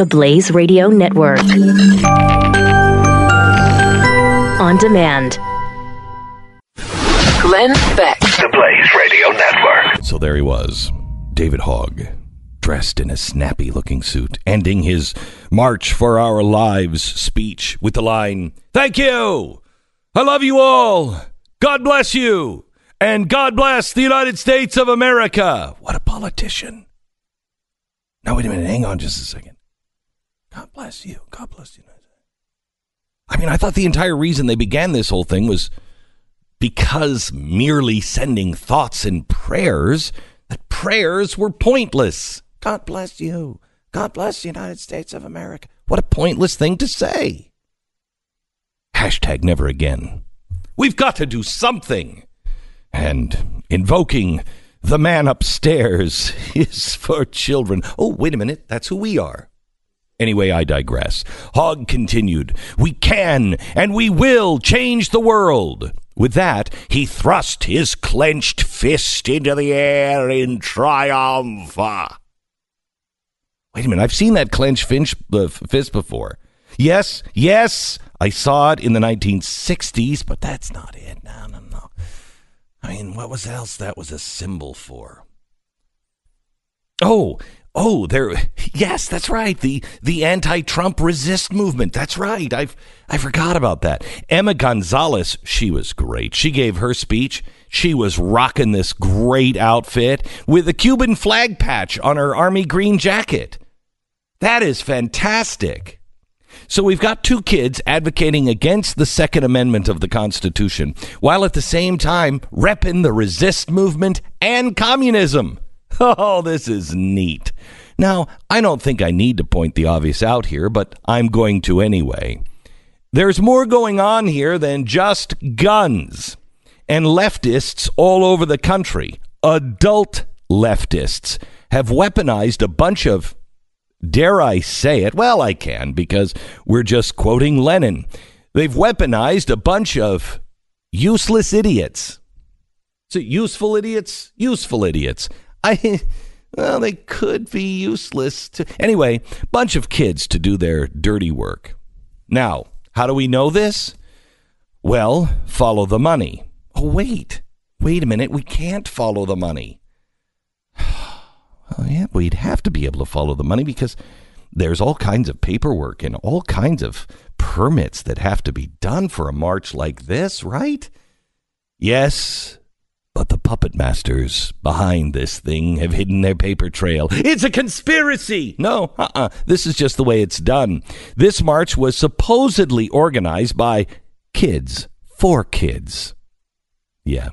the Blaze Radio Network. On demand. Glenn Beck. The Blaze Radio Network. So there he was, David Hogg, dressed in a snappy looking suit, ending his March for Our Lives speech with the line Thank you! I love you all! God bless you! And God bless the United States of America! What a politician. Now, wait a minute, hang on just a second. God bless you. God bless you. I mean, I thought the entire reason they began this whole thing was because merely sending thoughts and prayers, that prayers were pointless. God bless you. God bless the United States of America. What a pointless thing to say. Hashtag never again. We've got to do something. And invoking the man upstairs is for children. Oh, wait a minute. That's who we are. Anyway, I digress. Hogg continued, We can and we will change the world. With that, he thrust his clenched fist into the air in triumph. Wait a minute, I've seen that clenched finch, uh, fist before. Yes, yes, I saw it in the 1960s, but that's not it. No, no, no. I mean, what was else that was a symbol for? Oh, Oh, there. Yes, that's right. The the anti-Trump resist movement. That's right. I've I forgot about that. Emma Gonzalez, she was great. She gave her speech. She was rocking this great outfit with a Cuban flag patch on her army green jacket. That is fantastic. So we've got two kids advocating against the Second Amendment of the Constitution, while at the same time repping the resist movement and communism. Oh, this is neat. Now, I don't think I need to point the obvious out here, but I'm going to anyway. There's more going on here than just guns. And leftists all over the country, adult leftists, have weaponized a bunch of, dare I say it? Well, I can because we're just quoting Lenin. They've weaponized a bunch of useless idiots. So useful idiots? Useful idiots. I well, they could be useless to anyway, bunch of kids to do their dirty work. Now, how do we know this? Well, follow the money. Oh, wait. Wait a minute, we can't follow the money. yeah, we'd have to be able to follow the money because there's all kinds of paperwork and all kinds of permits that have to be done for a march like this, right? Yes, but the puppet masters behind this thing have hidden their paper trail. It's a conspiracy! No, uh uh-uh. uh This is just the way it's done. This march was supposedly organized by kids, for kids. Yeah.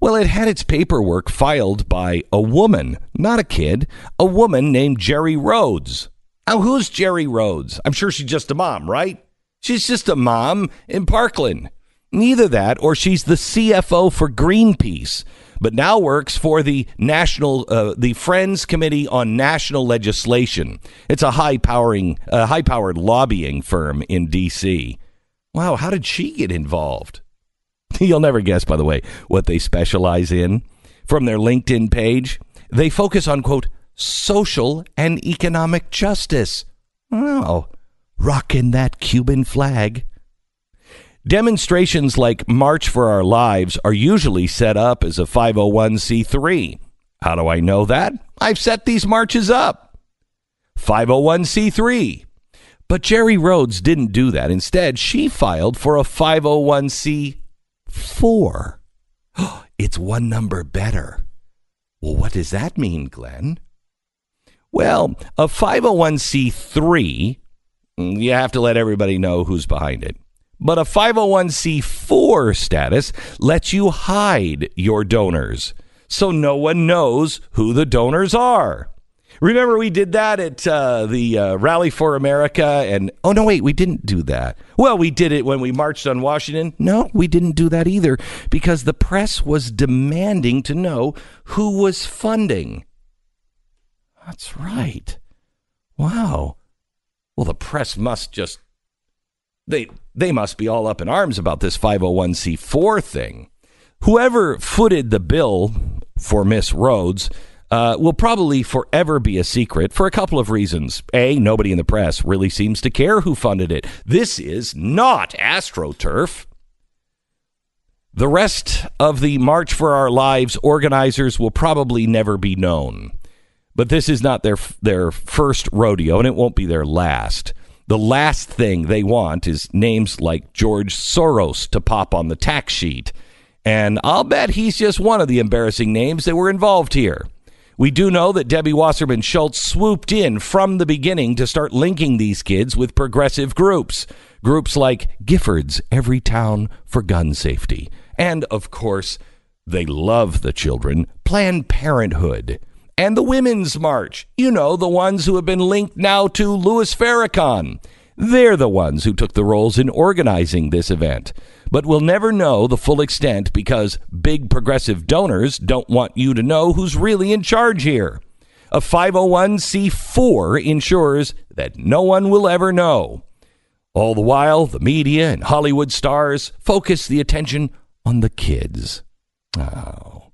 Well, it had its paperwork filed by a woman, not a kid, a woman named Jeri Rhoads. Now, who's Jeri Rhoads? I'm sure she's just a mom, right? She's just a mom in Parkland. Neither that, or she's the CFO for Greenpeace, but now works for the national, uh, the Friends Committee on National Legislation. It's a high powering, uh, high powered lobbying firm in D.C. Wow, how did she get involved? You'll never guess, by the way, what they specialize in. From their LinkedIn page, they focus on quote social and economic justice. Oh, rocking that Cuban flag. Demonstrations like March for Our Lives are usually set up as a 501c3. How do I know that? I've set these marches up. 501c3. But Jeri Rhoads didn't do that. Instead, she filed for a 501c4. It's one number better. Well, what does that mean, Glenn? Well, a 501c3, mm, you have to let everybody know who's behind it. But a 501c4 status lets you hide your donors so no one knows who the donors are. Remember, we did that at uh, the uh, Rally for America, and oh no, wait, we didn't do that. Well, we did it when we marched on Washington. No, we didn't do that either because the press was demanding to know who was funding. That's right. Wow. Well, the press must just they they must be all up in arms about this 501c4 thing. Whoever footed the bill for Miss Rhoads uh, will probably forever be a secret for a couple of reasons. A, nobody in the press really seems to care who funded it. This is not AstroTurf. The rest of the March for Our Lives organizers will probably never be known. But this is not their their first rodeo and it won't be their last. The last thing they want is names like George Soros to pop on the tax sheet. And I'll bet he's just one of the embarrassing names that were involved here. We do know that Debbie Wasserman Schultz swooped in from the beginning to start linking these kids with progressive groups. Groups like Giffords Everytown for Gun Safety. And, of course, they love the children, Planned Parenthood and the Women's March. You know, the ones who have been linked now to Louis Farrakhan. They're the ones who took the roles in organizing this event. But we'll never know the full extent because big progressive donors don't want you to know who's really in charge here. A 501c4 ensures that no one will ever know. All the while, the media and Hollywood stars focus the attention on the kids. Oh,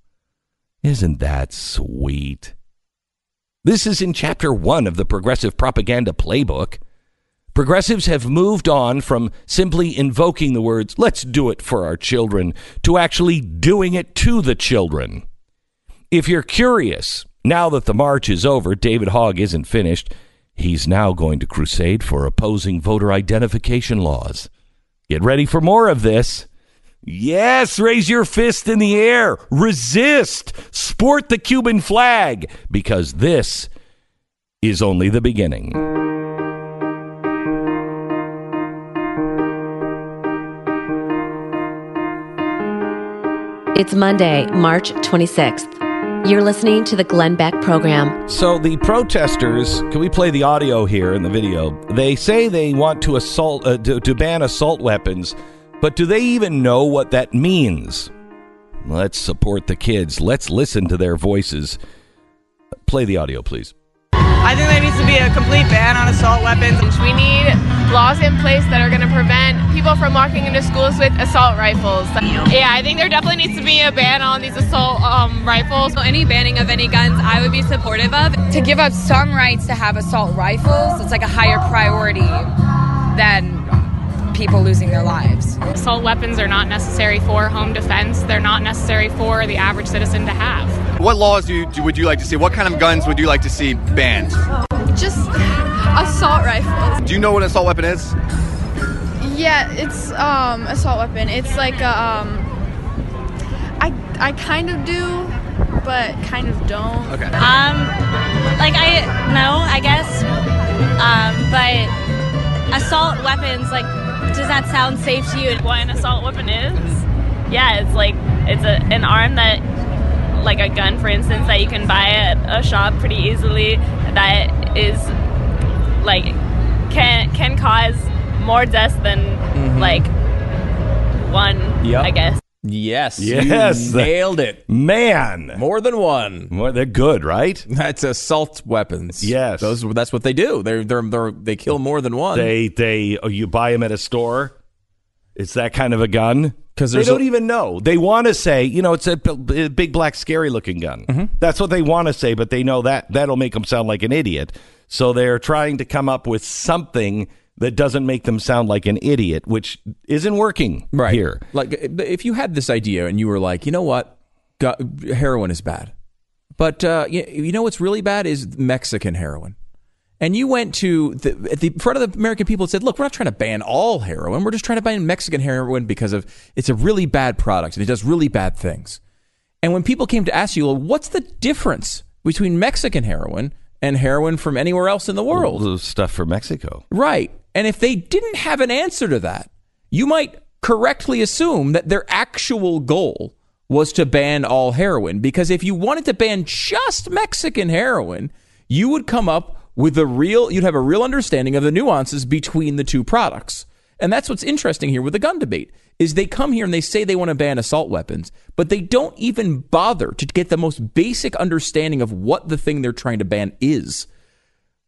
isn't that sweet? This is in chapter one of the Progressive Propaganda Playbook. Progressives have moved on from simply invoking the words, let's do it for our children, to actually doing it to the children. If you're curious, now that the march is over, David Hogg isn't finished. He's now going to crusade for opposing voter identification laws. Get ready for more of this. Yes, raise your fist in the air. Resist. Sport the Cuban flag because this is only the beginning. It's Monday, March 26th. You're listening to the Glenn Beck program. So the protesters, can we play the audio here in the video? They say they want to assault uh, to, to ban assault weapons, but do they even know what that means? Let's support the kids. Let's listen to their voices. Play the audio, please. I think there needs to be a complete ban on assault weapons. We need laws in place that are going to prevent people from walking into schools with assault rifles. Yeah, I think there definitely needs to be a ban on these assault um, rifles. So any banning of any guns, I would be supportive of. To give up some rights to have assault rifles, it's like a higher priority than people losing their lives. Assault weapons are not necessary for home defense. They're not necessary for the average citizen to have. What laws do you, do, would you like to see? What kind of guns would you like to see banned? Just assault rifles. Do you know what an assault weapon is? Yeah, it's um assault weapon. It's like a, um I I kind of do, but kind of don't. Okay. Um, like I no, I guess. Um, but assault weapons, like, does that sound safe to you? What an assault weapon is? Yeah, it's like it's a, an arm that, like a gun, for instance, that you can buy at a shop pretty easily. That is like can can cause more deaths than mm-hmm. like one. Yep. I guess. Yes. Yes. Nailed it. Man, More than one. well, they're good, right? That's assault weapons. Yes. Those that's what they do. They're they're, they're they kill more than one. They they oh, you buy them at a store. It's that kind of a gun. Because they don't a- even know. They want to say, you know, it's a b- big black scary looking gun. Mm-hmm. That's what they want to say, but they know that that'll make them sound like an idiot. So they're trying to come up with something that doesn't make them sound like an idiot, which isn't working right here. Like if you had this idea and you were like, you know what, Go- heroin is bad, but uh, you, you know what's really bad is Mexican heroin. And you went to the, at the front of the American people and said, "Look, we're not trying to ban all heroin. We're just trying to ban Mexican heroin because of it's a really bad product and it does really bad things." And when people came to ask you, well, "What's the difference between Mexican heroin and heroin from anywhere else in the world?" The stuff for Mexico. Right. And if they didn't have an answer to that, you might correctly assume that their actual goal was to ban all heroin. Because if you wanted to ban just Mexican heroin, you would come up with a real, you'd have a real understanding of the nuances between the two products. And that's what's interesting here with the gun debate is they come here and they say they want to ban assault weapons, but they don't even bother to get the most basic understanding of what the thing they're trying to ban is.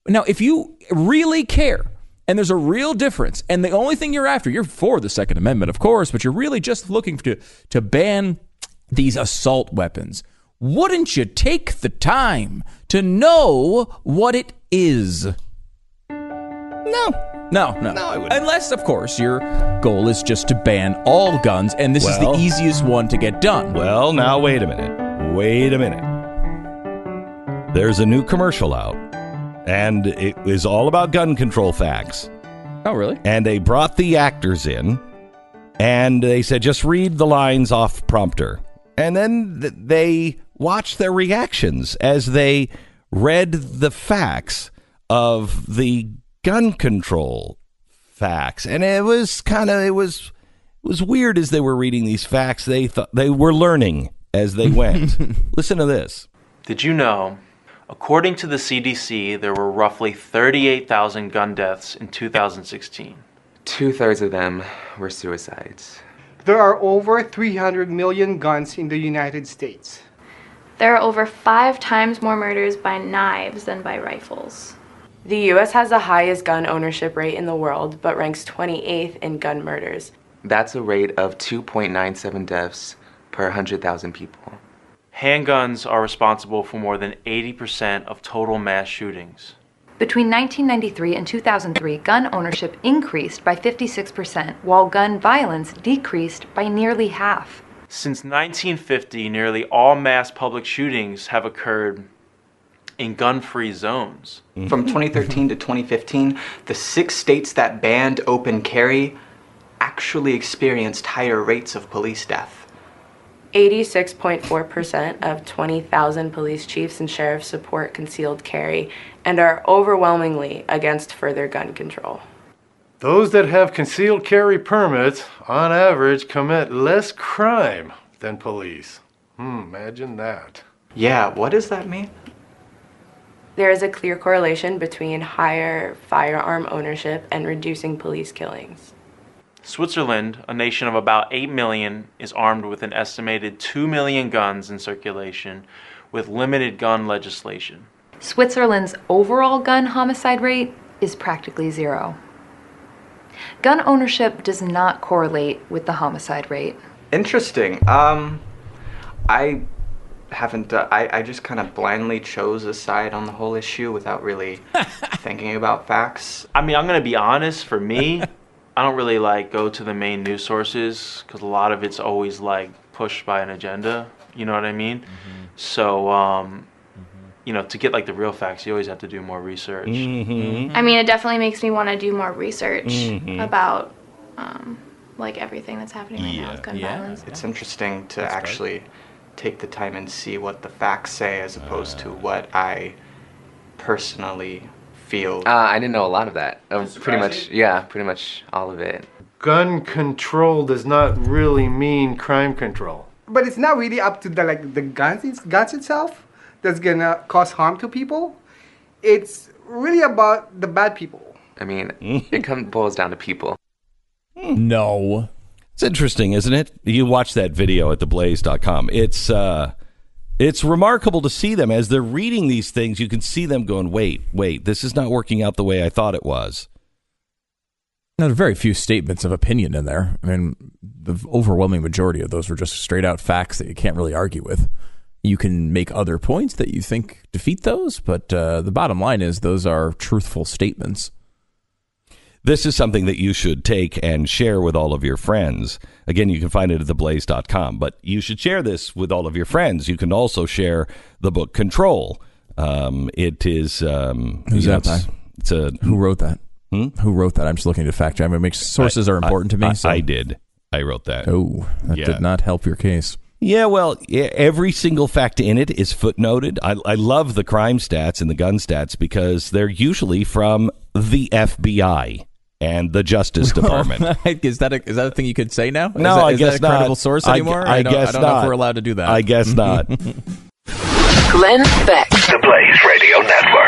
Now, if you really care and there's a real difference, and the only thing you're after, you're for the Second Amendment, of course, but you're really just looking to, to ban these assault weapons. wouldn't you take the time to know what it is? No. No, no. No, I wouldn't. Unless, of course, your goal is just to ban all guns, and this is the easiest one to get done. Well, now wait a minute. Wait a minute. There's a new commercial out, and it is all about gun control facts. oh, really? And they brought the actors in, and they said, just read the lines off prompter. And then th- they watched their reactions as they read the facts of the gun control facts. And it was kind of, it was, it was weird as they were reading these facts. They thought they were learning as they went. Listen to this. Did you know, according to the CDC, there were roughly 38,000 gun deaths in 2016? Two thirds of them were suicides. There are over 300 million guns in the United States. There are over five times more murders by knives than by rifles. The US has the highest gun ownership rate in the world, but ranks 28th in gun murders. That's a rate of 2.97 deaths per 100,000 people. Handguns are responsible for more than 80% of total mass shootings. Between 1993 and 2003, gun ownership increased by 56%, while gun violence decreased by nearly half. Since 1950, nearly all mass public shootings have occurred in gun free zones. Mm-hmm. From 2013 to 2015, the six states that banned open carry actually experienced higher rates of police death. 86.4% of 20,000 police chiefs and sheriffs support concealed carry and are overwhelmingly against further gun control. Those that have concealed carry permits, on average, commit less crime than police. Hmm, imagine that. Yeah, what does that mean? There is a clear correlation between higher firearm ownership and reducing police killings. Switzerland, a nation of about 8 million, is armed with an estimated 2 million guns in circulation with limited gun legislation. Switzerland's overall gun homicide rate is practically zero. Gun ownership does not correlate with the homicide rate. Interesting. Um, I haven't. Uh, I I just kind of blindly chose a side on the whole issue without really thinking about facts. I mean, I'm going to be honest, for me, I don't really like go to the main news sources because a lot of it's always like pushed by an agenda. You know what I mean? So, um, you know, to get like the real facts, you always have to do more research. I mean, it definitely makes me want to do more research Mhm. about um, like everything that's happening right now with gun violence. It's interesting to actually take the time and see what the facts say as opposed to what I personally feel. Uh, I didn't know a lot of that. Uh, pretty much, yeah, pretty much all of it. Gun control does not really mean crime control. But it's not really up to the like the guns, it's guns itself that's gonna cause harm to people. It's really about the bad people. I mean, it comes boils down to people. No. It's interesting, isn't it? You watch that video at theblaze.com. It's uh it's remarkable to see them as they're reading these things. You can see them going, "Wait, wait, this is not working out the way I thought it was." Now, there are very few statements of opinion in there. I mean, the overwhelming majority of those were just straight out facts that you can't really argue with. You can make other points that you think defeat those, but uh, the bottom line is those are truthful statements. This is something that you should take and share with all of your friends. Again, you can find it at theblaze.com, but you should share this with all of your friends. You can also share the book Control. Um, it is. Um, Who's that it's, by? it's a. Who wrote that? Who wrote that? I'm just looking to fact check. I mean, makes sources I- are important to me. I, so. I did. I wrote that. Oh, that Yeah. did not help your case. Yeah, well, yeah, every single fact in it is footnoted. I, I love the crime stats and the gun stats because they're usually from the FBI and the Justice Department. is that a, is that a thing you could say now? Is No, that- I is guess that a credible not. source I- anymore? I don't, guess I don't know not. if we're allowed to do that. I guess not. Glenn Beck. The Blaze Radio Network.